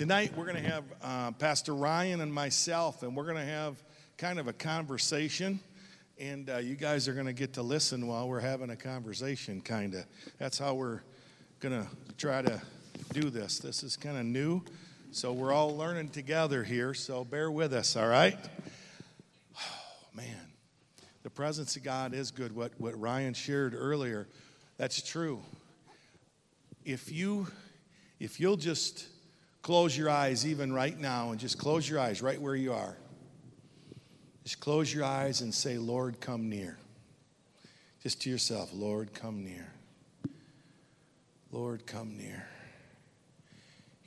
Tonight, we're going to have uh, Pastor Ryan and myself, and we're going to have kind of a conversation. And uh, you guys are going to get to listen while we're having a conversation, kind of. That's how we're going to try to do this. This is kind of new, so we're all learning together here, so bear with us, all right? Oh, man, the presence of God is good. What, what Ryan shared earlier, that's true. If you if you'll just close your eyes even right now and just close your eyes right where you are. Just close your eyes and say, Lord, come near. Just to yourself, Lord, come near. Lord, come near.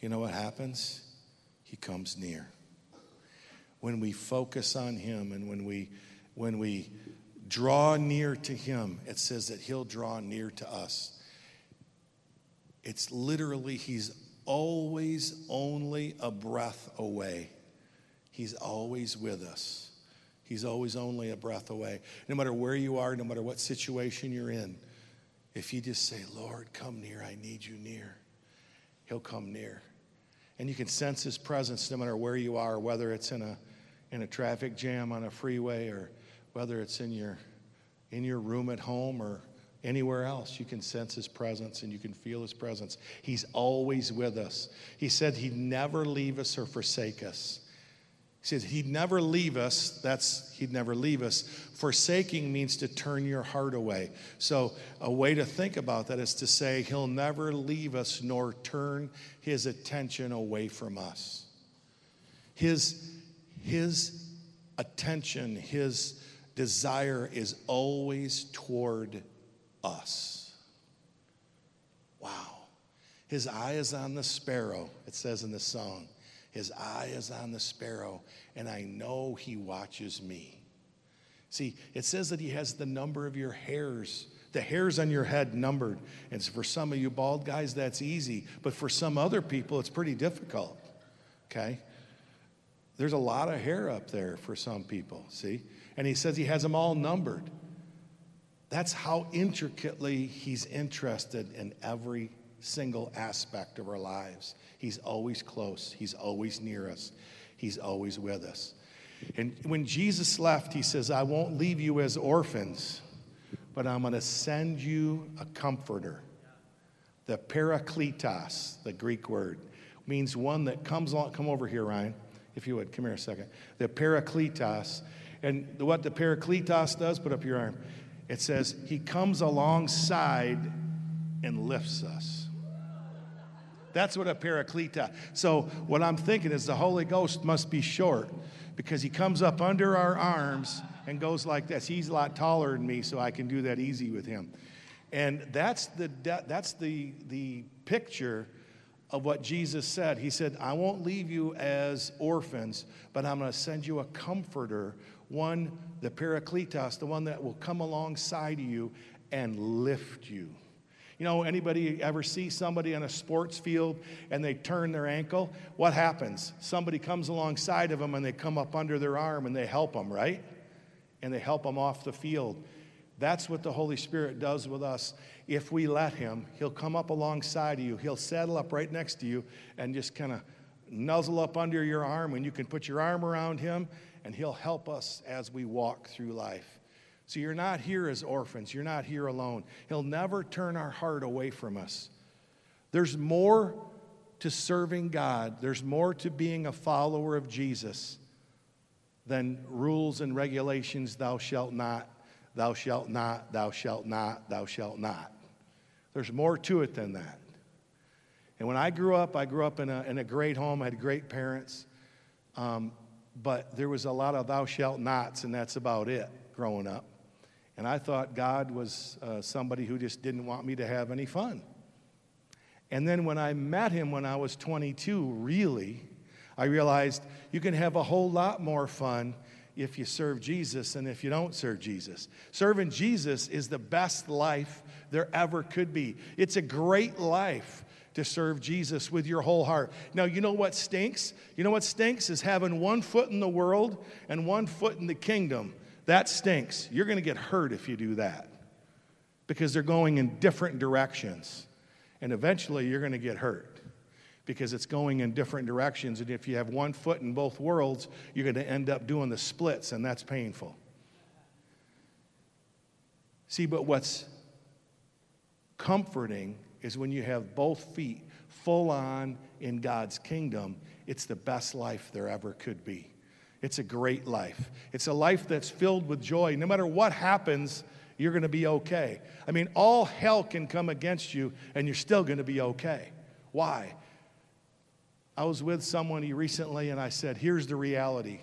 You know what happens? He comes near. When we focus on him and when we when we draw near to him, it says that he'll draw near to us. It's literally he's always only a breath away. He's always with us. He's always only a breath away. No matter where you are, no matter what situation you're in, if you just say, Lord, come near, I need you near, He'll come near. And you can sense His presence no matter where you are, whether it's in a, in a traffic jam on a freeway or whether it's in your, in your room at home or Anywhere else, you can sense his presence and you can feel his presence. He's always with us. He said he'd never leave us or forsake us. He said he'd never leave us. That's he'd never leave us. Forsaking means to turn your heart away. So, a way to think about that is to say he'll never leave us nor turn his attention away from us. His, his attention, his desire is always toward us. Wow. His eye is on the sparrow, it says in the song. His eye is on the sparrow, and I know he watches me. See, it says that he has the number of your hairs, the hairs on your head numbered. And for some of you bald guys, that's easy. But for some other people, it's pretty difficult. Okay? There's a lot of hair up there for some people, see? And he says he has them all numbered. That's how intricately He's interested in every single aspect of our lives. He's always close, He's always near us, He's always with us. And when Jesus left, He says, I won't leave you as orphans, but I'm going to send you a comforter. The parakletos, the Greek word, means one that comes along. Come over here, Ryan, if you would. Come here a second. The parakletos. And what the parakletos does, put up your arm it says, He comes alongside and lifts us. That's what a paracleta. So, what I'm thinking is the Holy Ghost must be short because He comes up under our arms and goes like this. He's a lot taller than me, so I can do that easy with Him. And that's the, that's the, the picture of what Jesus said. He said, I won't leave you as orphans, but I'm going to send you a comforter one, the Parakletos, the one that will come alongside you and lift you. You know, anybody ever see somebody on a sports field and they turn their ankle? What happens? Somebody comes alongside of them and they come up under their arm and they help them, right? And they help them off the field. That's what the Holy Spirit does with us. If we let Him, He'll come up alongside of you. He'll saddle up right next to you and just kind of nuzzle up under your arm, and you can put your arm around Him and He'll help us as we walk through life. So you're not here as orphans, you're not here alone. He'll never turn our heart away from us. There's more to serving God, there's more to being a follower of Jesus than rules and regulations thou shalt not, thou shalt not, thou shalt not, thou shalt not. There's more to it than that. And when I grew up, I grew up in a, in a great home. I had great parents. Um, but there was a lot of thou shalt nots, and that's about it growing up. And I thought God was uh, somebody who just didn't want me to have any fun. And then when I met him when I was 22, really, I realized you can have a whole lot more fun if you serve Jesus and if you don't serve Jesus. Serving Jesus is the best life there ever could be. It's a great life to serve Jesus with your whole heart. Now, you know what stinks? You know what stinks is having one foot in the world and one foot in the kingdom. That stinks. You're going to get hurt if you do that because they're going in different directions. And eventually you're going to get hurt. because it's going in different directions. And if you have one foot in both worlds, you're going to end up doing the splits, and that's painful. See, but what's comforting is when you have both feet full on in God's kingdom, it's the best life there ever could be. It's a great life. It's a life that's filled with joy. No matter what happens, you're going to be okay. I mean, all hell can come against you, and you're still going to be okay. Why? I was with someone recently, and I said, Here's the reality.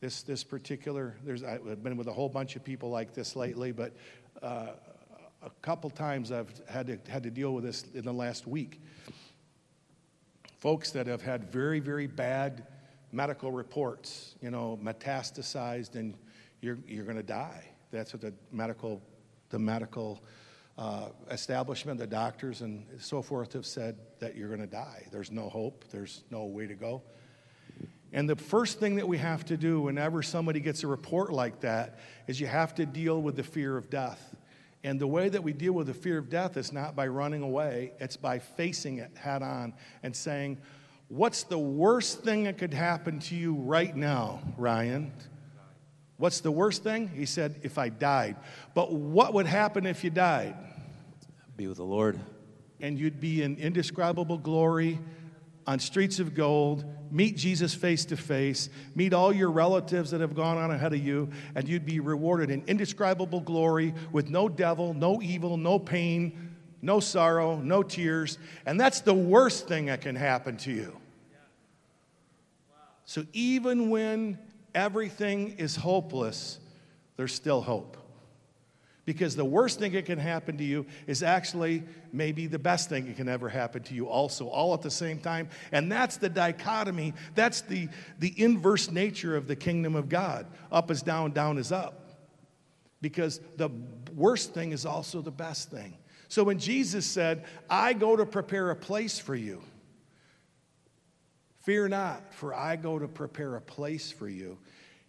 This, this particular, there's, I've been with a whole bunch of people like this lately, but uh, a couple times I've had to, had to deal with this in the last week. Folks that have had very, very bad medical reports, you know, metastasized, and you're, you're going to die. That's what the medical, the medical uh, establishment, the doctors, and so forth have said that you're going to die. There's no hope. There's no way to go. And the first thing that we have to do whenever somebody gets a report like that is you have to deal with the fear of death. And the way that we deal with the fear of death is not by running away, it's by facing it head on and saying, What's the worst thing that could happen to you right now, Ryan? What's the worst thing? He said, If I died. But what would happen if you died? Be with the Lord. And you'd be in indescribable glory on streets of gold, meet Jesus face to face, meet all your relatives that have gone on ahead of you, and you'd be rewarded in indescribable glory with no devil, no evil, no pain, no sorrow, no tears. And that's the worst thing that can happen to you. So even when everything is hopeless, there's still hope. Because the worst thing that can happen to you is actually maybe the best thing that can ever happen to you, also, all at the same time. And that's the dichotomy. That's the, the inverse nature of the kingdom of God. Up is down, down is up. Because the worst thing is also the best thing. So when Jesus said, I go to prepare a place for you, fear not, for I go to prepare a place for you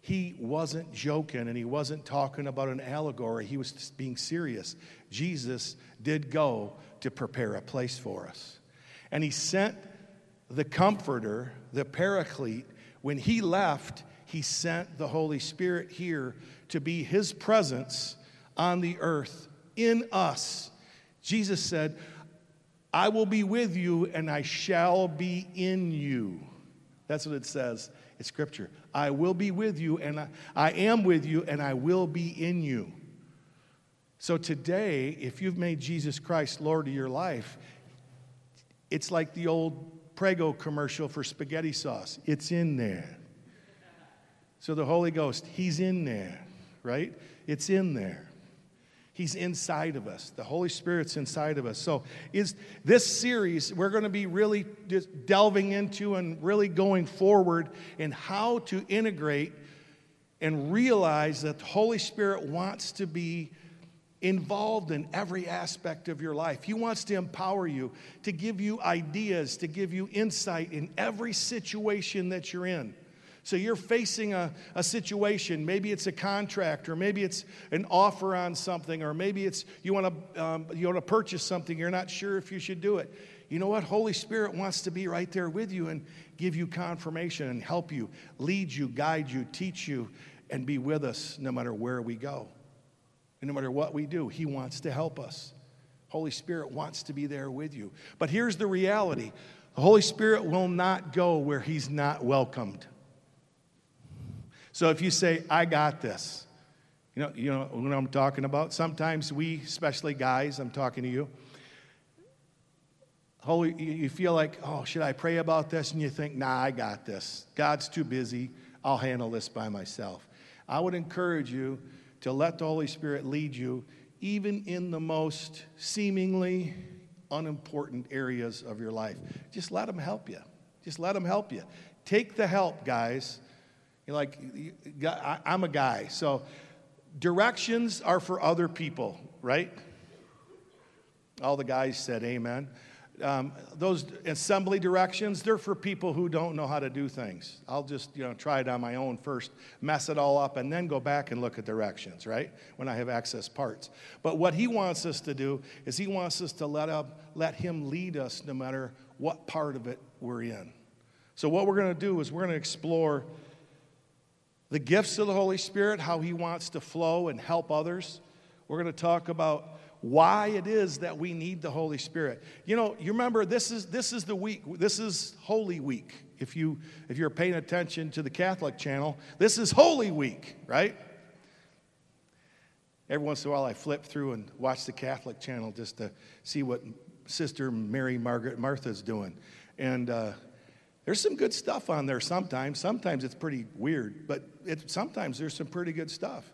he wasn't joking and he wasn't talking about an allegory. He was being serious. Jesus did go to prepare a place for us. And he sent the Comforter, the Paraclete. When he left, he sent the Holy Spirit here to be his presence on the earth in us. Jesus said, I will be with you and I shall be in you. That's what it says it's scripture. I will be with you, and I, I am with you, and I will be in you. So today, if you've made Jesus Christ Lord of your life, it's like the old Prego commercial for spaghetti sauce. It's in there. So the Holy Ghost, He's in there, right? It's in there. He's inside of us. The Holy Spirit's inside of us. So, is this series we're going to be really just delving into and really going forward in how to integrate and realize that the Holy Spirit wants to be involved in every aspect of your life. He wants to empower you, to give you ideas, to give you insight in every situation that you're in. So you're facing a, a situation. Maybe it's a contract, or maybe it's an offer on something, or maybe it's you want to um, you want to purchase something. You're not sure if you should do it. You know what? Holy Spirit wants to be right there with you and give you confirmation and help you, lead you, guide you, teach you, and be with us no matter where we go. And no matter what we do, He wants to help us. Holy Spirit wants to be there with you. But here's the reality the Holy Spirit will not go where He's not welcomed. So if you say, I got this, you know, you know what I'm talking about? Sometimes we, especially guys, I'm talking to you, holy, you feel like, oh, should I pray about this? And you think, nah, I got this. God's too busy. I'll handle this by myself. I would encourage you to let the Holy Spirit lead you, even in the most seemingly unimportant areas of your life. Just let Him help you. Just let Him help you. Take the help, guys. You're like, I'm a guy. So directions are for other people, right? All the guys said amen. um, those assembly directions, they're for people who don't know how to do things. I'll just, you know, try it on my own first, mess it all up, and then go back and look at directions, right? When I have access parts. But what he wants us to do is he wants us to let, up, let him lead us no matter what part of it we're in. So, what we're going to do is we're going to explore the gifts of the Holy Spirit, how he wants to flow and help others. We're going to talk about why it is that we need the Holy Spirit. You know, you remember this is this is the week. This is Holy Week. If you if you're paying attention to the Catholic channel, this is Holy Week, right? Every once in a while I flip through and watch the Catholic channel just to see what Sister Mary Margaret Martha's doing. And uh, there's some good stuff on there sometimes. Sometimes it's pretty weird, but it, sometimes there's some pretty good stuff.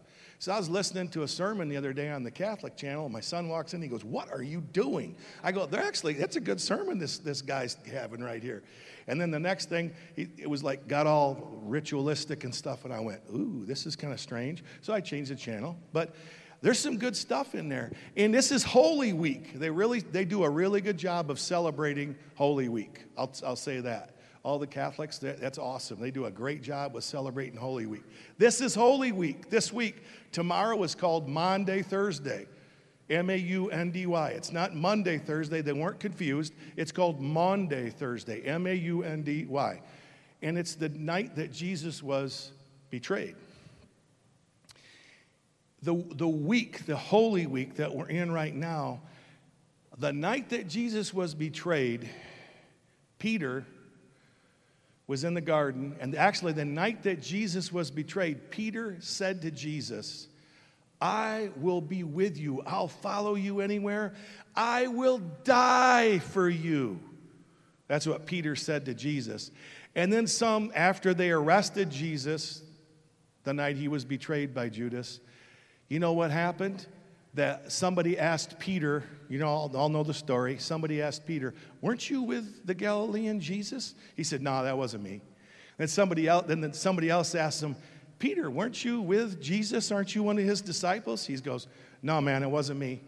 So I was listening to a sermon the other day on the Catholic channel. My son walks in, he goes, What are you doing? I go, They're actually, that's a good sermon this, this guy's having right here. And then the next thing, he, it was like, got all ritualistic and stuff. And I went, Ooh, this is kind of strange. So I changed the channel. But there's some good stuff in there. And this is Holy Week. They really, they do a really good job of celebrating Holy Week. I'll, I'll say that all the Catholics, that's awesome. They do a great job with celebrating Holy Week. This is Holy Week. This week, tomorrow is called Maundy, Thursday. M A U N D Y. It's not Monday, Thursday. They weren't confused. It's called Maundy, Thursday. M A U N D Y. And it's the night that Jesus was betrayed. The, the week, the Holy Week that we're in right now, the night that Jesus was betrayed, Peter was in the garden, and actually, the night that Jesus was betrayed, Peter said to Jesus, I will be with you. I'll follow you anywhere. I will die for you. That's what Peter said to Jesus. And then, some, after they arrested Jesus the night he was betrayed by Judas, you know what happened? That somebody asked Peter, you know, all, all know the story. Somebody asked Peter, Weren't you with the Galilean Jesus? He said, No, that wasn't me. And somebody else, then somebody else asked him, Peter, weren't you with Jesus? Aren't you one of his disciples? He goes, No, man, it wasn't me.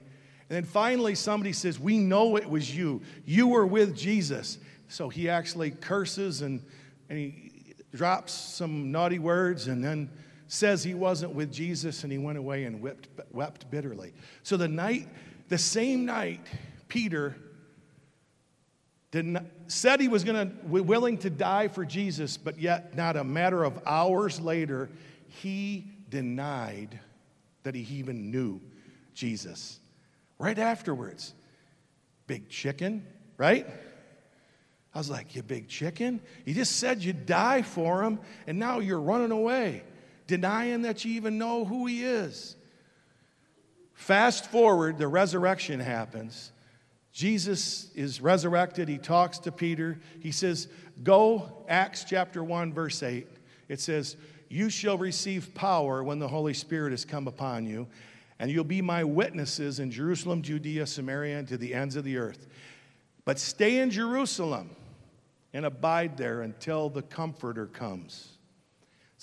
And then finally, somebody says, We know it was you. You were with Jesus. So he actually curses and, and he drops some naughty words and then says he wasn't with Jesus and he went away and wept, wept bitterly. So the night, the same night, Peter didn't, said he was going to willing to die for Jesus, but yet not a matter of hours later, he denied that he even knew Jesus. Right afterwards, big chicken, right? I was like, You big chicken? You just said you'd die for him, and now you're running away denying that you even know who he is. Fast forward, the resurrection happens. Jesus is resurrected. He talks to Peter. He says, Go, Acts chapter 1, verse 8. It says, You shall receive power when the Holy Spirit has come upon you, and you'll be my witnesses in Jerusalem, Judea, Samaria, and to the ends of the earth. But stay in Jerusalem and abide there until the Comforter comes.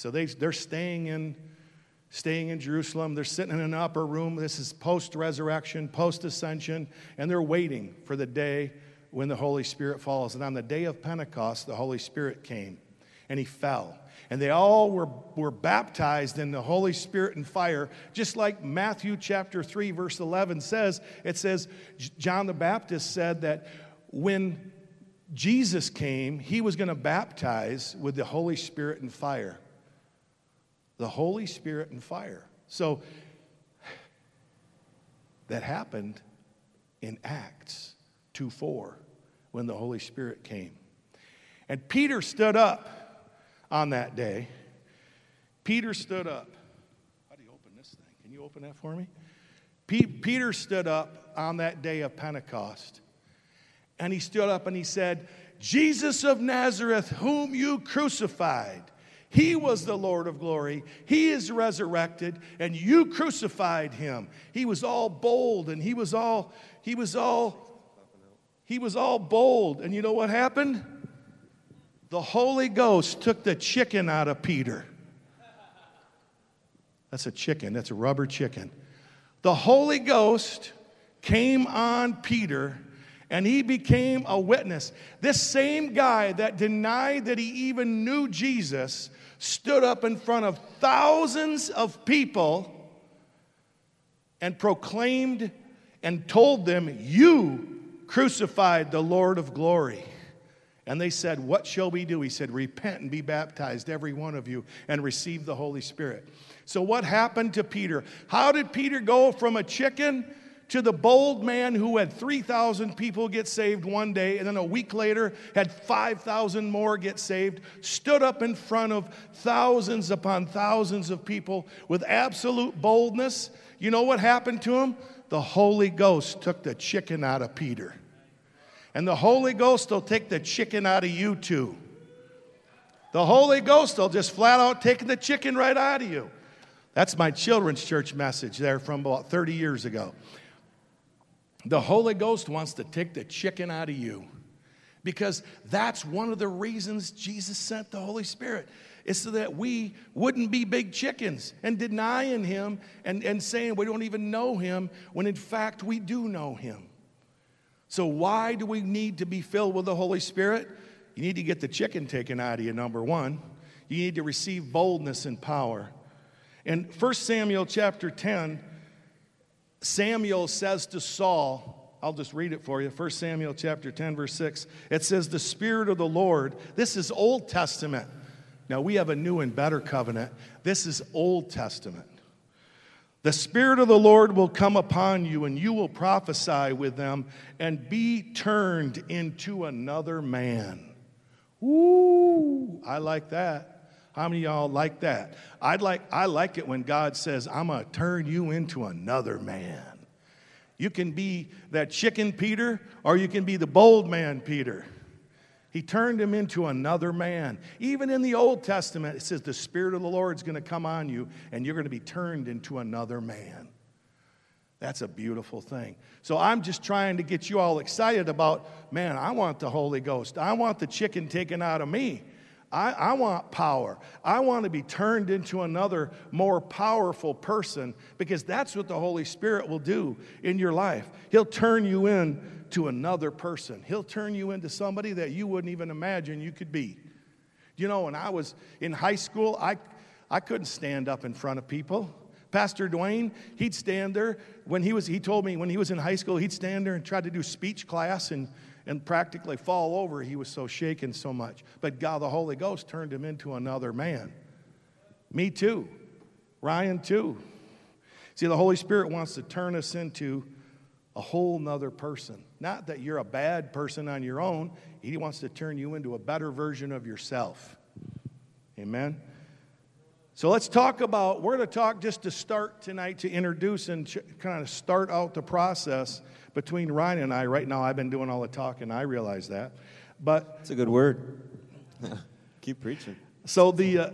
So they, they're staying in, staying in Jerusalem. They're sitting in an upper room. This is post resurrection, post ascension, and they're waiting for the day when the Holy Spirit falls. And on the day of Pentecost, the Holy Spirit came and he fell. And they all were, were baptized in the Holy Spirit and fire, just like Matthew chapter 3, verse 11 says. It says, John the Baptist said that when Jesus came, he was going to baptize with the Holy Spirit and fire the Holy Spirit and fire. So that happened in Acts 2 4 when the Holy Spirit came. And Peter stood up on that day. Peter stood up. How do you open this thing? Can you open that for me? P- Peter stood up on that day of Pentecost. And he stood up and he said, Jesus of Nazareth, whom you crucified. He was the Lord of glory. He is resurrected, and you crucified him. He was all bold, and he was all, he was all, he was all bold. And you know what happened? The Holy Ghost took the chicken out of Peter. That's a chicken, that's a rubber chicken. The Holy Ghost came on Peter, and he became a witness. This same guy that denied that he even knew Jesus stood up in front of thousands of people and proclaimed and told them, You crucified the Lord of glory. And they said, What shall we do? He said, Repent and be baptized, every one of you, and receive the Holy Spirit. So, what happened to Peter? How did Peter go from a chicken to the bold man who had 3,000 people get saved one day, and then a week later had 5,000 more get saved, stood up in front of thousands upon thousands of people with absolute boldness? You know what happened to him? The Holy Ghost took the chicken out of Peter. And the Holy Ghost will take the chicken out of you too. The Holy Ghost will just flat out take the chicken right out of you. That's my children's church message there from about 30 years ago. The Holy Ghost wants to take the chicken out of you because that's one of the reasons Jesus sent the Holy Spirit. Is so that we wouldn't be big chickens and denying Him and, and saying we don't even know Him when in fact we do know Him. So, why do we need to be filled with the Holy Spirit? You need to get the chicken taken out of you, number one. You need to receive boldness and power. In 1 Samuel chapter 10, Samuel says to Saul, I'll just read it for you. 1 Samuel chapter 10, verse 6. It says, The Spirit of the Lord, this is Old Testament. Now we have a new and better covenant. This is Old Testament. The Spirit of the Lord will come upon you, and you will prophesy with them and be turned into another man. Ooh, I like that. How many y'all like that? I'd like, I like it when God says, I'm going to turn you into another man. You can be that chicken Peter, or you can be the bold man Peter. He turned him into another man. Even in the Old Testament, it says the Spirit of the Lord is going to come on you and you're going to be turned into another man. That's a beautiful thing. So I'm just trying to get you all excited about, man, I want the Holy Ghost. I want the chicken taken out of me. I, I, want power. I want to be turned into another more powerful person because that's what the Holy Spirit will do in your life. He'll turn you into another person. He'll turn you into somebody that you wouldn't even imagine you could be. You know, when I was in high school, I, I couldn't stand up in front of people. Pastor Dwayne, he'd stand there when he was, he told me when he was in high school, he'd stand there and try to do speech class and, and practically fall over. He was so shaken so much. But God, the Holy Ghost, turned him into another man. Me too. Ryan too. See, the Holy Spirit wants to turn us into a whole nother person. Not that you're a bad person on your own, He wants to turn you into a better version of yourself. Amen. So let's talk about, we're going to talk just to start tonight to introduce and ch- kind of start out the process between Ryan and I. Right now, I've been doing all the talking, I realize that. But it's a good word. Keep preaching. So the, uh,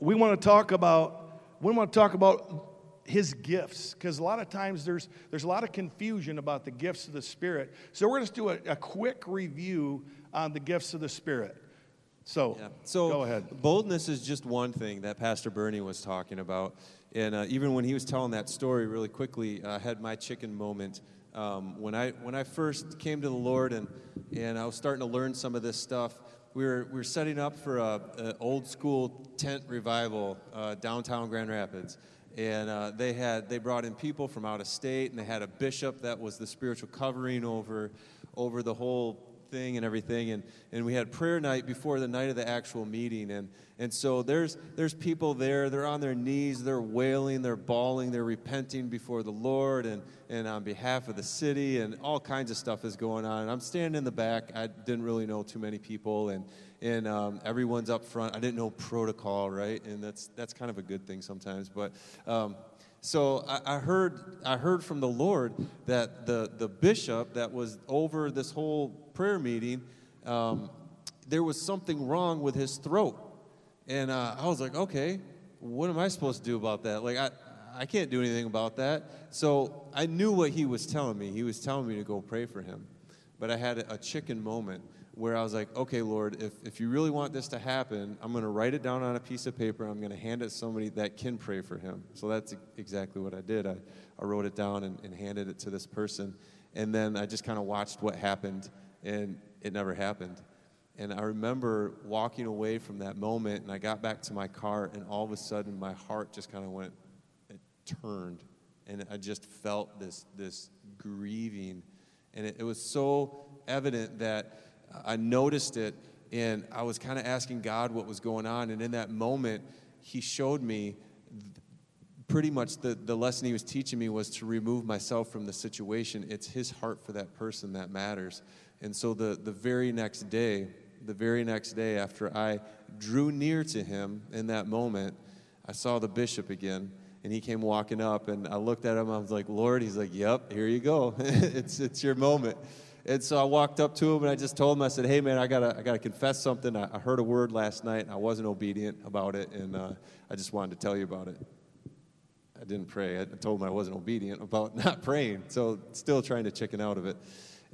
we want to talk about, we want to talk about his gifts because a lot of times there's there's a lot of confusion about the gifts of the spirit so we're going to do a, a quick review on the gifts of the spirit so, yeah. so go ahead. boldness is just one thing that pastor bernie was talking about. And uh, even when he was telling that story really quickly i had my chicken moment. Um, when i when i first came to the lord and and i was starting to learn some of this stuff we were, we were setting up for a, old school tent revival uh, downtown grand rapids. And uh, they had they brought in people from out of state and they had a bishop that was the spiritual covering over over the whole thing and everything and, and we had prayer night before the night of the actual meeting and, and so there's there's people there they're on their knees they're wailing they're bawling they're repenting before the lord and, and on behalf of the city and all kinds of stuff is going on and i'm standing in the back i didn't really know too many people and and um, everyone's up front. I didn't know protocol, right? And that's that's kind of a good thing sometimes. But um, so I, I, heard I heard from the Lord that the the bishop that was over this whole prayer meeting, um, there was something wrong with his throat, and uh, I was like, okay, what am I supposed to do about that? Like I. I can't do anything about that. So I knew what he was telling me. He was telling me to go pray for him. But I had a chicken moment where I was like, okay, Lord, if, if you really want this to happen, I'm going to write it down on a piece of paper. I'm going to hand it to somebody that can pray for him. So that's exactly what I did. I, I wrote it down and, and handed it to this person. And then I just kind of watched what happened, and it never happened. And I remember walking away from that moment, and I got back to my car, and all of a sudden my heart just kind of went, it turned, and I just felt this this grieving, and it, it was so evident that I noticed it, and I was kind of asking God what was going on, and in that moment, He showed me pretty much the, the lesson he was teaching me was to remove myself from the situation. It's his heart for that person that matters. And so the, the very next day, the very next day after I drew near to him in that moment, I saw the bishop again. And he came walking up, and I looked at him. I was like, Lord, he's like, Yep, here you go. it's, it's your moment. And so I walked up to him and I just told him, I said, Hey, man, I got to I gotta confess something. I, I, heard a word last night and I wasn't obedient about it, and uh, I just wanted to tell you about it. I didn't pray. I told him I wasn't obedient about not praying, so still trying to chicken out of it.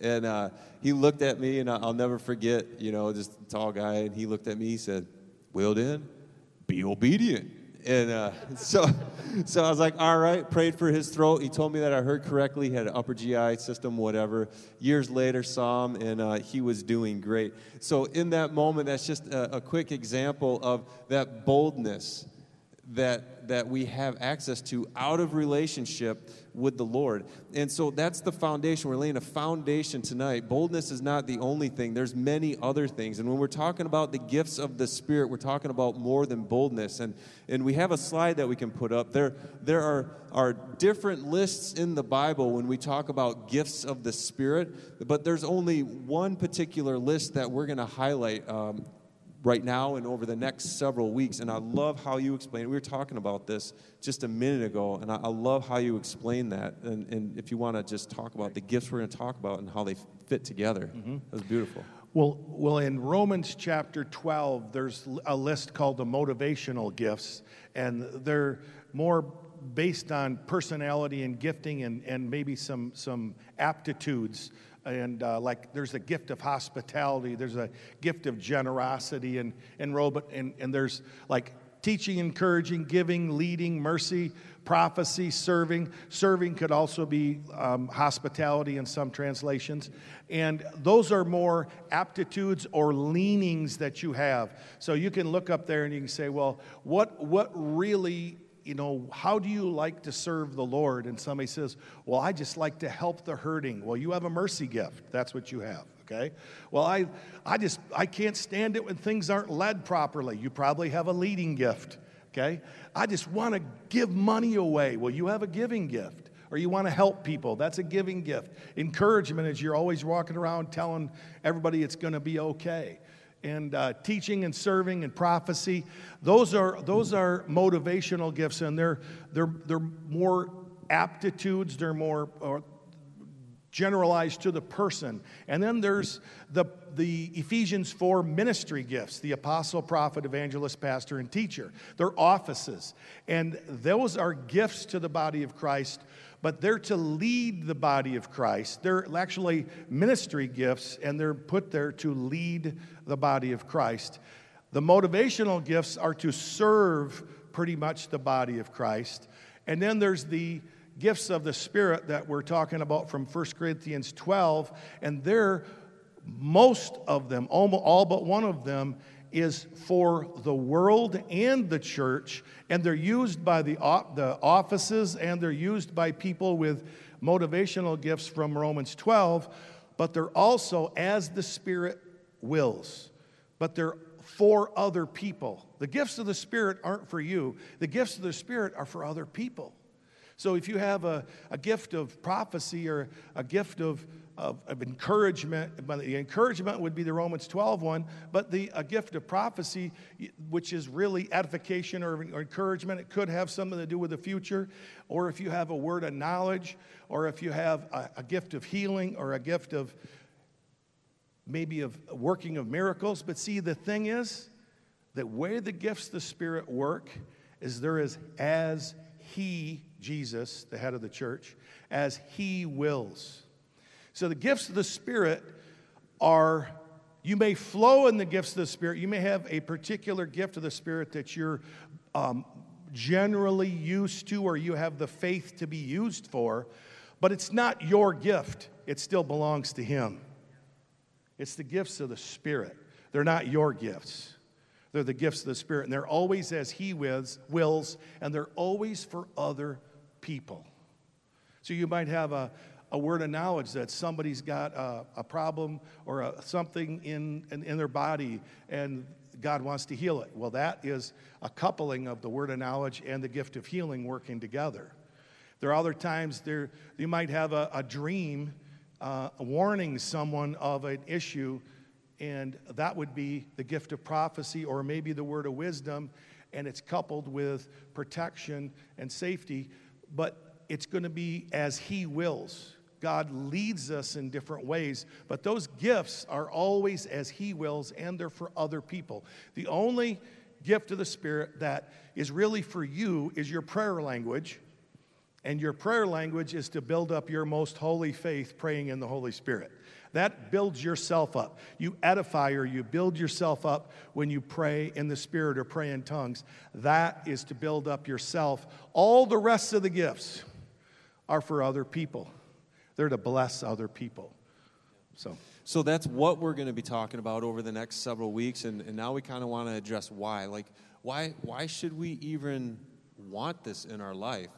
And uh, he looked at me, and I'll never forget, you know, just tall guy, and he looked at me, he said, Well, then, be obedient. And uh, so, so I was like, all right, prayed for his throat. He told me that I heard correctly. He had an upper GI system, whatever. Years later, saw him, and uh, he was doing great. So, in that moment, that's just a, a quick example of that boldness that, that we have access to out of relationship with the Lord. And so that's the foundation. We're laying a foundation tonight. Boldness is not the only thing, there's many other things. And when we're talking about the gifts of the Spirit, we're talking about more than boldness. And, and we have a slide that we can put up. There, there are, are different lists in the Bible when we talk about gifts of the Spirit, but there's only one particular list that we're going to highlight. Um, right now and over the next several weeks. And I love how you explain. it. We were talking about this just a minute ago, and I, I love how you explain that. And, and if you want to just talk about the gifts we're going to talk about and how they fit together, mm-hmm. that was beautiful. Well, well, in Romans chapter 12, there's a list called the motivational gifts, and they're more based on personality and gifting and, and maybe some, some aptitudes and uh, like there's a gift of hospitality there's a gift of generosity and and robot and, and there's like teaching encouraging giving leading mercy prophecy serving. Serving could also be um, hospitality in some translations. And those are more aptitudes or leanings that you have. So you can look up there and you can say well what what really you know, how do you like to serve the Lord? And somebody says, well, I just like to help the hurting. Well, you have a mercy gift. That's what you have, okay? Well, I, I just, I can't stand it when things aren't led properly. You probably have a leading gift, okay? I just want to give money away. Well, you have a giving gift. Or you want to help people. That's a giving gift. Encouragement is you're always walking around telling everybody it's going to be okay and uh, teaching and serving and prophecy. Those are, those are motivational gifts, and they're, they're, they're more aptitudes, they're more generalized to the person. And then there's the, the Ephesians 4 ministry gifts the apostle, prophet, evangelist, pastor, and teacher. They're offices. And those are gifts to the body of Christ but they're to lead the body of Christ. They're actually ministry gifts, and they're put there to lead the body of Christ. The motivational gifts are to serve pretty much the body of Christ. And then there's the gifts of the Spirit that we're talking about from 1 Corinthians 12, and they're most of them, all but one of them, is for the world and the church, and they're used by the, the offices and they're used by people with motivational gifts from Romans 12, but they're also as the Spirit wills. But they're for other people. The gifts of the Spirit aren't for you, the gifts of the Spirit are for other people. So if you have a, a gift of prophecy or a gift of, of, of encouragement, the encouragement would be the Romans 12 one, but the a gift of prophecy, which is really edification or, or encouragement, it could have something to do with the future. Or if you have a word of knowledge, or if you have a, a gift of healing or a gift of maybe of working of miracles. But see, the thing is that where the gifts of the Spirit work is there is as He Jesus, the head of the church, as He wills. So the gifts of the Spirit are, you may flow in the gifts of the Spirit. You may have a particular gift of the Spirit that you're um, generally used to or you have the faith to be used for. But it's not your gift, it still belongs to Him. It's the gifts of the Spirit. They're not your gifts. They're the gifts of the Spirit, and they're always as He wills, wills and they're always for other people. So you might have a, a word of knowledge that somebody's got a, a problem or a, something in, in, in their body, and God wants to heal it. Well, that is a coupling of the word of knowledge and the gift of healing working together. There are other times there you might have a, a dream uh, warning someone of an issue, and that would be the gift of prophecy or maybe the word of wisdom, and it's coupled with protection and safety, but it's going to be as He wills. God leads us in different ways, but those gifts are always as He wills and they're for other people. The only gift of the Spirit that is really for you is your prayer language. And your prayer language is to build up your most holy faith praying in the Holy Spirit. That builds yourself up. You edify or you build yourself up when you pray in the Spirit or pray in tongues. That is to build up yourself. All the rest of the gifts are for other people, they're to bless other people. So. So that's what we're going to be talking about over the next several weeks, and, and now we kind of want to address why. Like, why, why should we even want this in our life?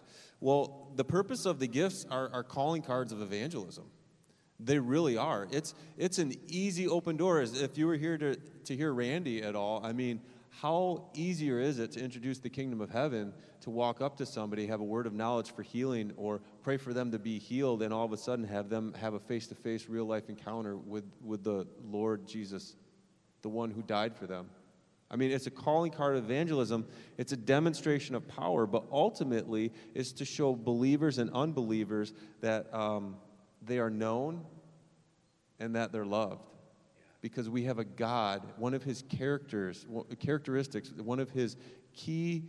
Well, the purpose of the gifts are, are calling cards of evangelism. They really are. It's, it's an easy open door. If you were here to, to hear Randy at all, I mean, how easier is it to introduce the kingdom of heaven to walk up to somebody, have a word of knowledge for healing, or pray for them to be healed, and all of a sudden have them have a face to face, real life encounter with, with the Lord Jesus, the one who died for them? I mean, it's a calling card of evangelism. It's a demonstration of power, but ultimately, it's to show believers and unbelievers that um, they are known and that they're loved. Because we have a God, one of his characters, characteristics, one of his key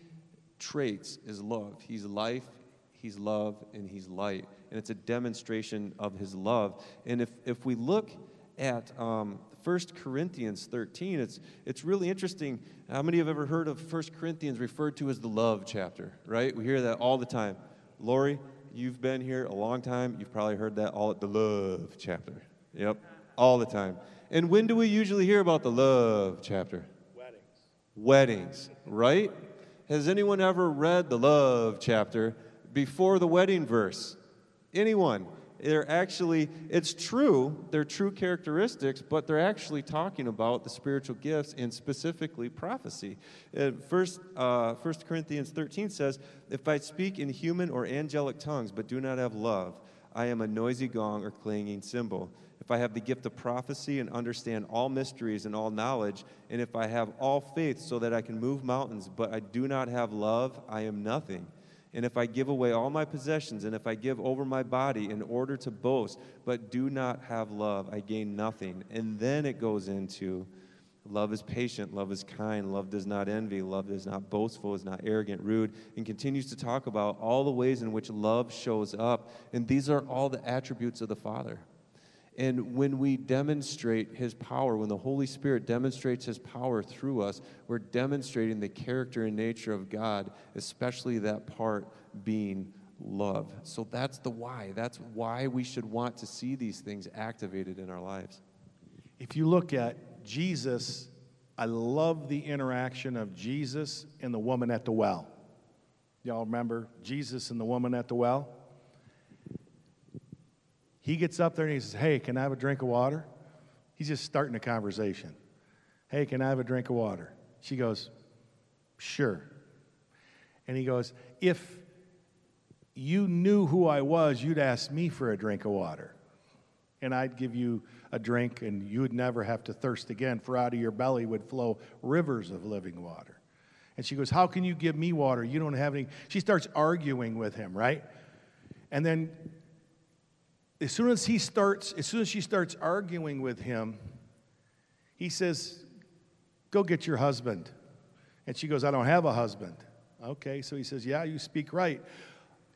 traits is love. He's life, he's love, and he's light. And it's a demonstration of his love. And if, if we look at um, 1 Corinthians 13, it's, it's really interesting. How many have ever heard of 1 Corinthians referred to as the love chapter, right? We hear that all the time. Lori, you've been here a long time. You've probably heard that all at the love chapter. Yep, all the time. And when do we usually hear about the love chapter? Weddings. Weddings, right? Has anyone ever read the love chapter before the wedding verse? Anyone? they're actually, it's true, they're true characteristics, but they're actually talking about the spiritual gifts and specifically prophecy. Uh, first, uh, 1 Corinthians 13 says, If I speak in human or angelic tongues but do not have love, I am a noisy gong or clanging cymbal. If I have the gift of prophecy and understand all mysteries and all knowledge, and if I have all faith so that I can move mountains, but I do not have love, I am nothing. And if I give away all my possessions, and if I give over my body in order to boast, but do not have love, I gain nothing. And then it goes into love is patient, love is kind, love does not envy, love is not boastful, is not arrogant, rude, and continues to talk about all the ways in which love shows up. And these are all the attributes of the Father. And when we demonstrate His power, when the Holy Spirit demonstrates His power through us, we're demonstrating the character and nature of God, especially that part being love. So that's the why. That's why we should want to see these things activated in our lives. If you look at Jesus, I love the interaction of Jesus and the woman at the well. Y'all remember Jesus and the woman at the well? He gets up there and he says, Hey, can I have a drink of water? He's just starting a conversation. Hey, can I have a drink of water? She goes, Sure. And he goes, If you knew who I was, you'd ask me for a drink of water. And I'd give you a drink, and you would never have to thirst again, for out of your belly would flow rivers of living water. And she goes, How can you give me water? You don't have any. She starts arguing with him, right? And then as soon as he starts, as soon as she starts arguing with him, he says, Go get your husband. And she goes, I don't have a husband. Okay, so he says, Yeah, you speak right.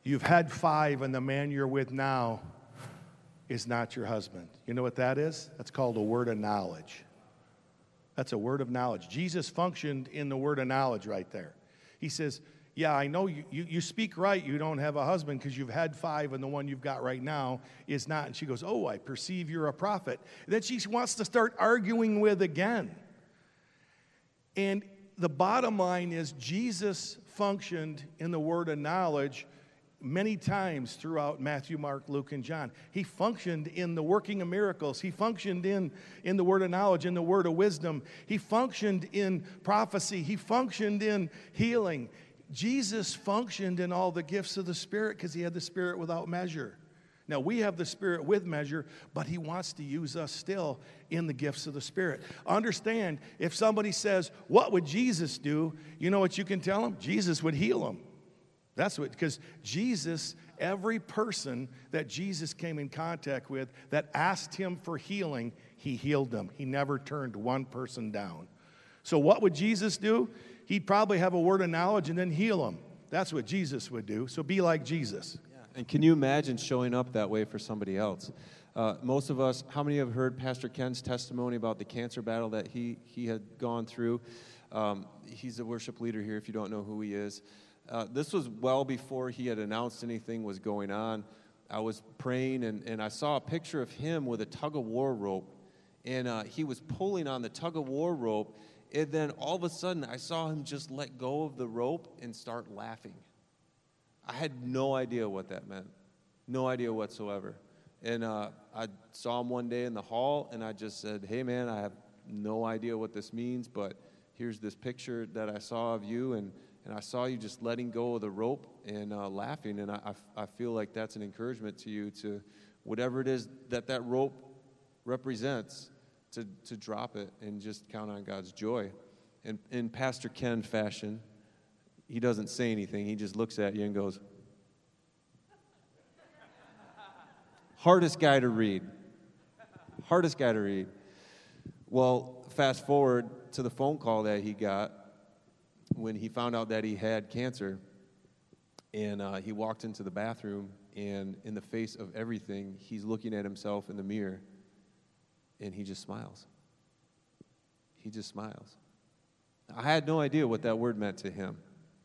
You've had five, and the man you're with now is not your husband. You know what that is? That's called a word of knowledge. That's a word of knowledge. Jesus functioned in the word of knowledge right there. He says, Yeah, I know you, you, you speak right. You don't have a husband because you've had five, and the one you've got right now is not. And she goes, Oh, I perceive you're a prophet. Then she wants to start arguing with again. And the bottom line is, Jesus functioned in the word of knowledge many times throughout Matthew, Mark, Luke, and John. He functioned in the working of miracles. He functioned in, in the word of knowledge, in the word of wisdom. He functioned in prophecy. He functioned in healing. Jesus functioned in all the gifts of the Spirit because he had the Spirit without measure. Now, we have the Spirit with measure, but He wants to use us still in the gifts of the Spirit. Understand, if somebody says, What would Jesus do? You know what you can tell them? Jesus would heal them. That's what, because Jesus, every person that Jesus came in contact with that asked him for healing, he healed them. He never turned one person down. So, what would Jesus do? He'd probably have a word of knowledge and then heal them. That's what Jesus would do. So, be like Jesus. Yeah. And can you imagine showing up that way for somebody else? Uh, most of us, how many have heard Pastor Ken's testimony about the cancer battle that he, he had gone through? Um, he's a worship leader here if you don't know who he is. Uh, this was well before he had announced anything was going on. I was praying and, and I saw a picture of him with a tug of war rope. And uh, he was pulling on the tug of war rope. And then all of a sudden, I saw him just let go of the rope and start laughing. I had no idea what that meant. No idea whatsoever. And uh, I saw him one day in the hall, and I just said, Hey, man, I have no idea what this means, but here's this picture that I saw of you. And and I saw you just letting go of the rope and uh, laughing. And I, I, feel like that's an encouragement to you to whatever it is that that rope represents, to, to drop it and just count on God's joy. And in Pastor Ken fashion, he doesn't say anything. He just looks at you and goes, Hardest guy to read. Hardest guy to read. Well, fast forward to the phone call that he got when he found out that he had cancer, and uh, he walked into the bathroom, and in the face of everything, he's looking at himself in the mirror, and he just smiles. He just smiles. I had no idea what that word meant to him,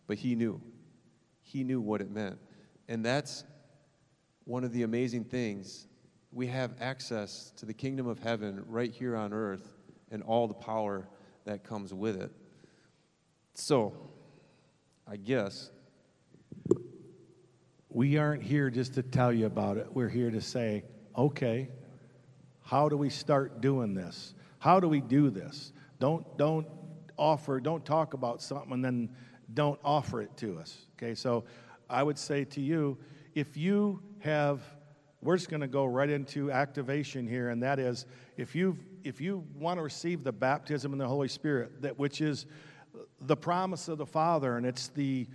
but he knew. He knew what it meant. And that's one of the amazing things. We have access to the kingdom of heaven right here on earth and all the power that comes with it. So, I guess. We aren't here just to tell you about it. We're here to say, okay, how do we start doing this? How do we do this? Don't, don't offer, don't talk about something and then don't offer it to us. Okay, so I would say to you, if you have, we're just going to go right into activation here, and that is if you if you want to receive the baptism in the Holy Spirit, that which is the promise of the Father, and it's the,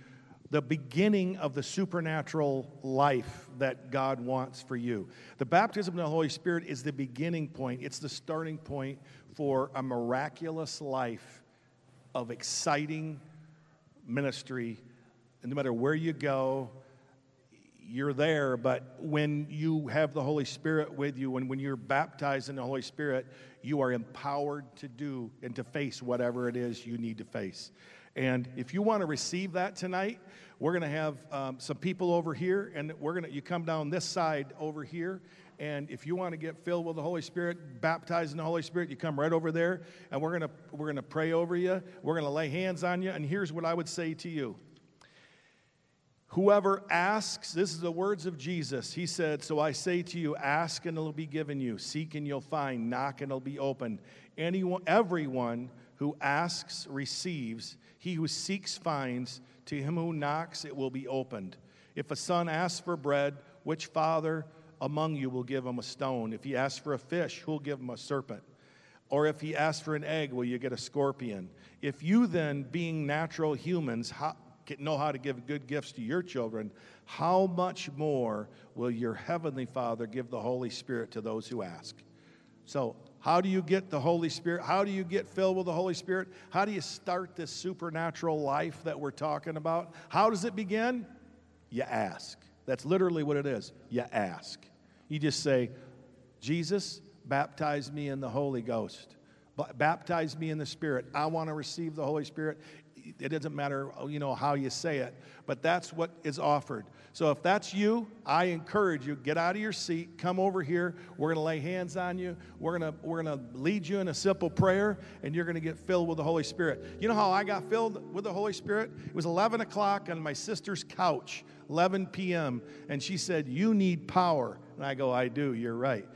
the beginning of the supernatural life that God wants for you. The baptism of the Holy Spirit is the beginning point, it's the starting point for a miraculous life of exciting ministry. And no matter where you go, you're there, but when you have the Holy Spirit with you, and when you're baptized in the Holy Spirit, you are empowered to do and to face whatever it is you need to face. And if you want to receive that tonight, we're going to have um, some people over here, and we're going to, you come down this side over here. And if you want to get filled with the Holy Spirit, baptized in the Holy Spirit, you come right over there, and we're going to, we're going to pray over you. We're going to lay hands on you. And here's what I would say to you Whoever asks, this is the words of Jesus. He said, So I say to you, ask and it'll be given you, seek and you'll find, knock and it'll be opened. Anyone, everyone who asks receives, he who seeks finds, to him who knocks it will be opened. If a son asks for bread, which father among you will give him a stone? If he asks for a fish, who'll give him a serpent? Or if he asks for an egg, will you get a scorpion? If you then, being natural humans, know how to give good gifts to your children, how much more will your heavenly Father give the Holy Spirit to those who ask? So, how do you get the Holy Spirit? How do you get filled with the Holy Spirit? How do you start this supernatural life that we're talking about? How does it begin? You ask. That's literally what it is. You ask. You just say, Jesus, baptize me in the Holy Ghost. Baptize me in the Spirit. I want to receive the Holy Spirit. It doesn't matter, oh, you know, how you say it, but that's what is offered. So if that's you, I encourage you, get out of your seat, come over here. We're going to lay hands on you. We're going to we're going to lead you in a simple prayer, and you're going to get filled with the Holy Spirit. You know how I got filled with the Holy Spirit? It was 11 o'clock on my sister's couch, 11 p.m., and she said, "You need power." And I go, "I do. You're right."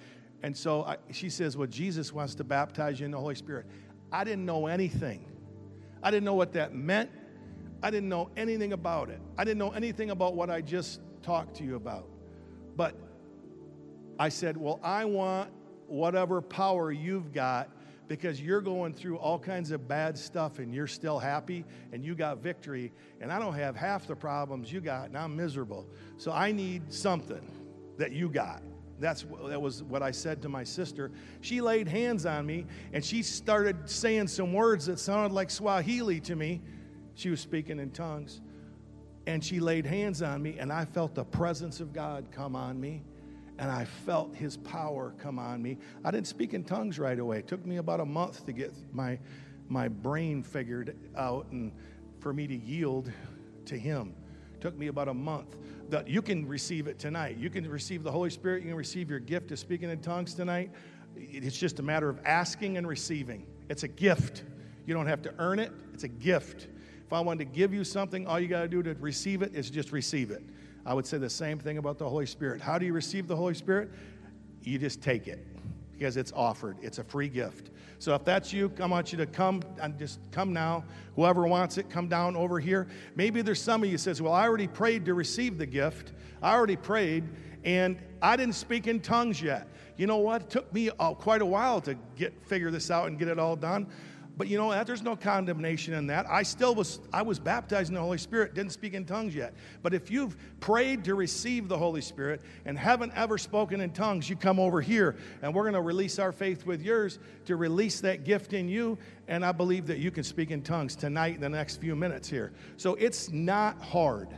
And so I, she says, Well, Jesus wants to baptize you in the Holy Spirit. I didn't know anything. I didn't know what that meant. I didn't know anything about it. I didn't know anything about what I just talked to you about. But I said, Well, I want whatever power you've got because you're going through all kinds of bad stuff and you're still happy and you got victory. And I don't have half the problems you got and I'm miserable. So I need something that you got. That's that was what I said to my sister. She laid hands on me and she started saying some words that sounded like Swahili to me. She was speaking in tongues. And she laid hands on me and I felt the presence of God come on me and I felt his power come on me. I didn't speak in tongues right away. It took me about a month to get my my brain figured out and for me to yield to him. Took me about a month that you can receive it tonight. You can receive the Holy Spirit. You can receive your gift of speaking in tongues tonight. It's just a matter of asking and receiving. It's a gift. You don't have to earn it, it's a gift. If I wanted to give you something, all you got to do to receive it is just receive it. I would say the same thing about the Holy Spirit. How do you receive the Holy Spirit? You just take it because it's offered, it's a free gift. So if that's you, I want you to come and just come now. Whoever wants it, come down over here. Maybe there's some of you says, "Well, I already prayed to receive the gift. I already prayed and I didn't speak in tongues yet." You know what? It took me uh, quite a while to get figure this out and get it all done. But you know that there's no condemnation in that. I still was I was baptized in the Holy Spirit, didn't speak in tongues yet. But if you've prayed to receive the Holy Spirit and haven't ever spoken in tongues, you come over here and we're going to release our faith with yours to release that gift in you and I believe that you can speak in tongues tonight in the next few minutes here. So it's not hard.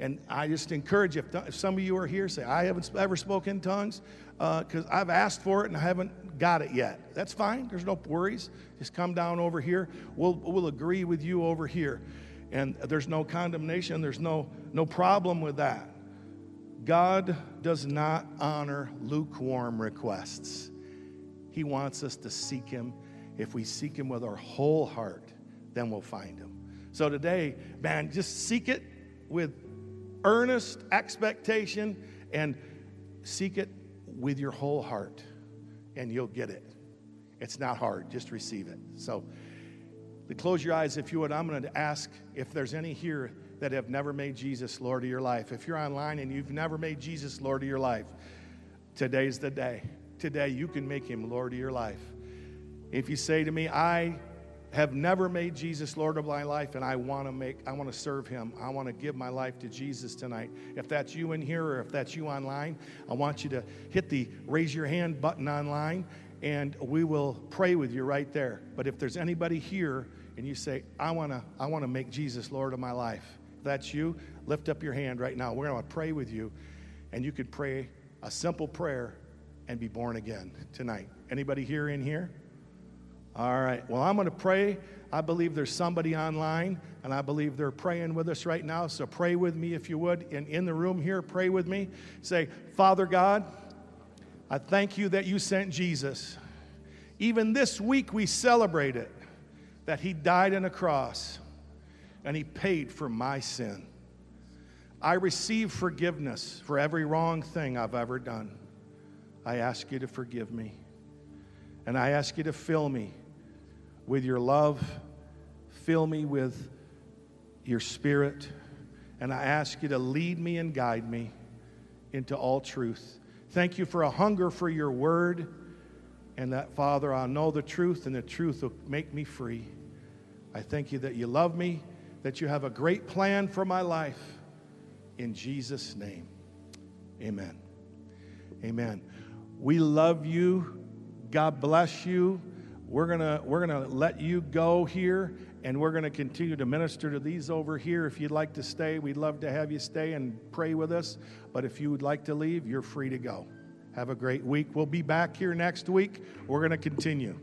And I just encourage you, if, th- if some of you are here, say, I haven't ever spoken in tongues because uh, I've asked for it and I haven't got it yet. That's fine. There's no worries. Just come down over here. We'll, we'll agree with you over here. And there's no condemnation, there's no, no problem with that. God does not honor lukewarm requests. He wants us to seek Him. If we seek Him with our whole heart, then we'll find Him. So today, man, just seek it with earnest expectation and seek it with your whole heart, and you'll get it. It's not hard, just receive it. So, close your eyes, if you would, I'm going to ask if there's any here that have never made Jesus Lord of your life. If you're online and you've never made Jesus Lord of your life, today's the day. Today, you can make him Lord of your life. If you say to me, I have never made Jesus Lord of my life and I want to make I want to serve him. I want to give my life to Jesus tonight. If that's you in here or if that's you online, I want you to hit the raise your hand button online and we will pray with you right there. But if there's anybody here and you say, I want to I want to make Jesus Lord of my life. If that's you, lift up your hand right now. We're to pray with you and you could pray a simple prayer and be born again tonight. Anybody here in here? All right. Well, I'm going to pray. I believe there's somebody online, and I believe they're praying with us right now. So pray with me if you would. And in the room here, pray with me. Say, Father God, I thank you that you sent Jesus. Even this week, we celebrate it that he died on a cross and he paid for my sin. I receive forgiveness for every wrong thing I've ever done. I ask you to forgive me. And I ask you to fill me with your love. Fill me with your spirit. And I ask you to lead me and guide me into all truth. Thank you for a hunger for your word. And that, Father, I'll know the truth, and the truth will make me free. I thank you that you love me, that you have a great plan for my life. In Jesus' name, amen. Amen. We love you. God bless you we're gonna we're gonna let you go here and we're gonna continue to minister to these over here. If you'd like to stay we'd love to have you stay and pray with us. But if you would like to leave you're free to go. Have a great week. We'll be back here next week. We're gonna continue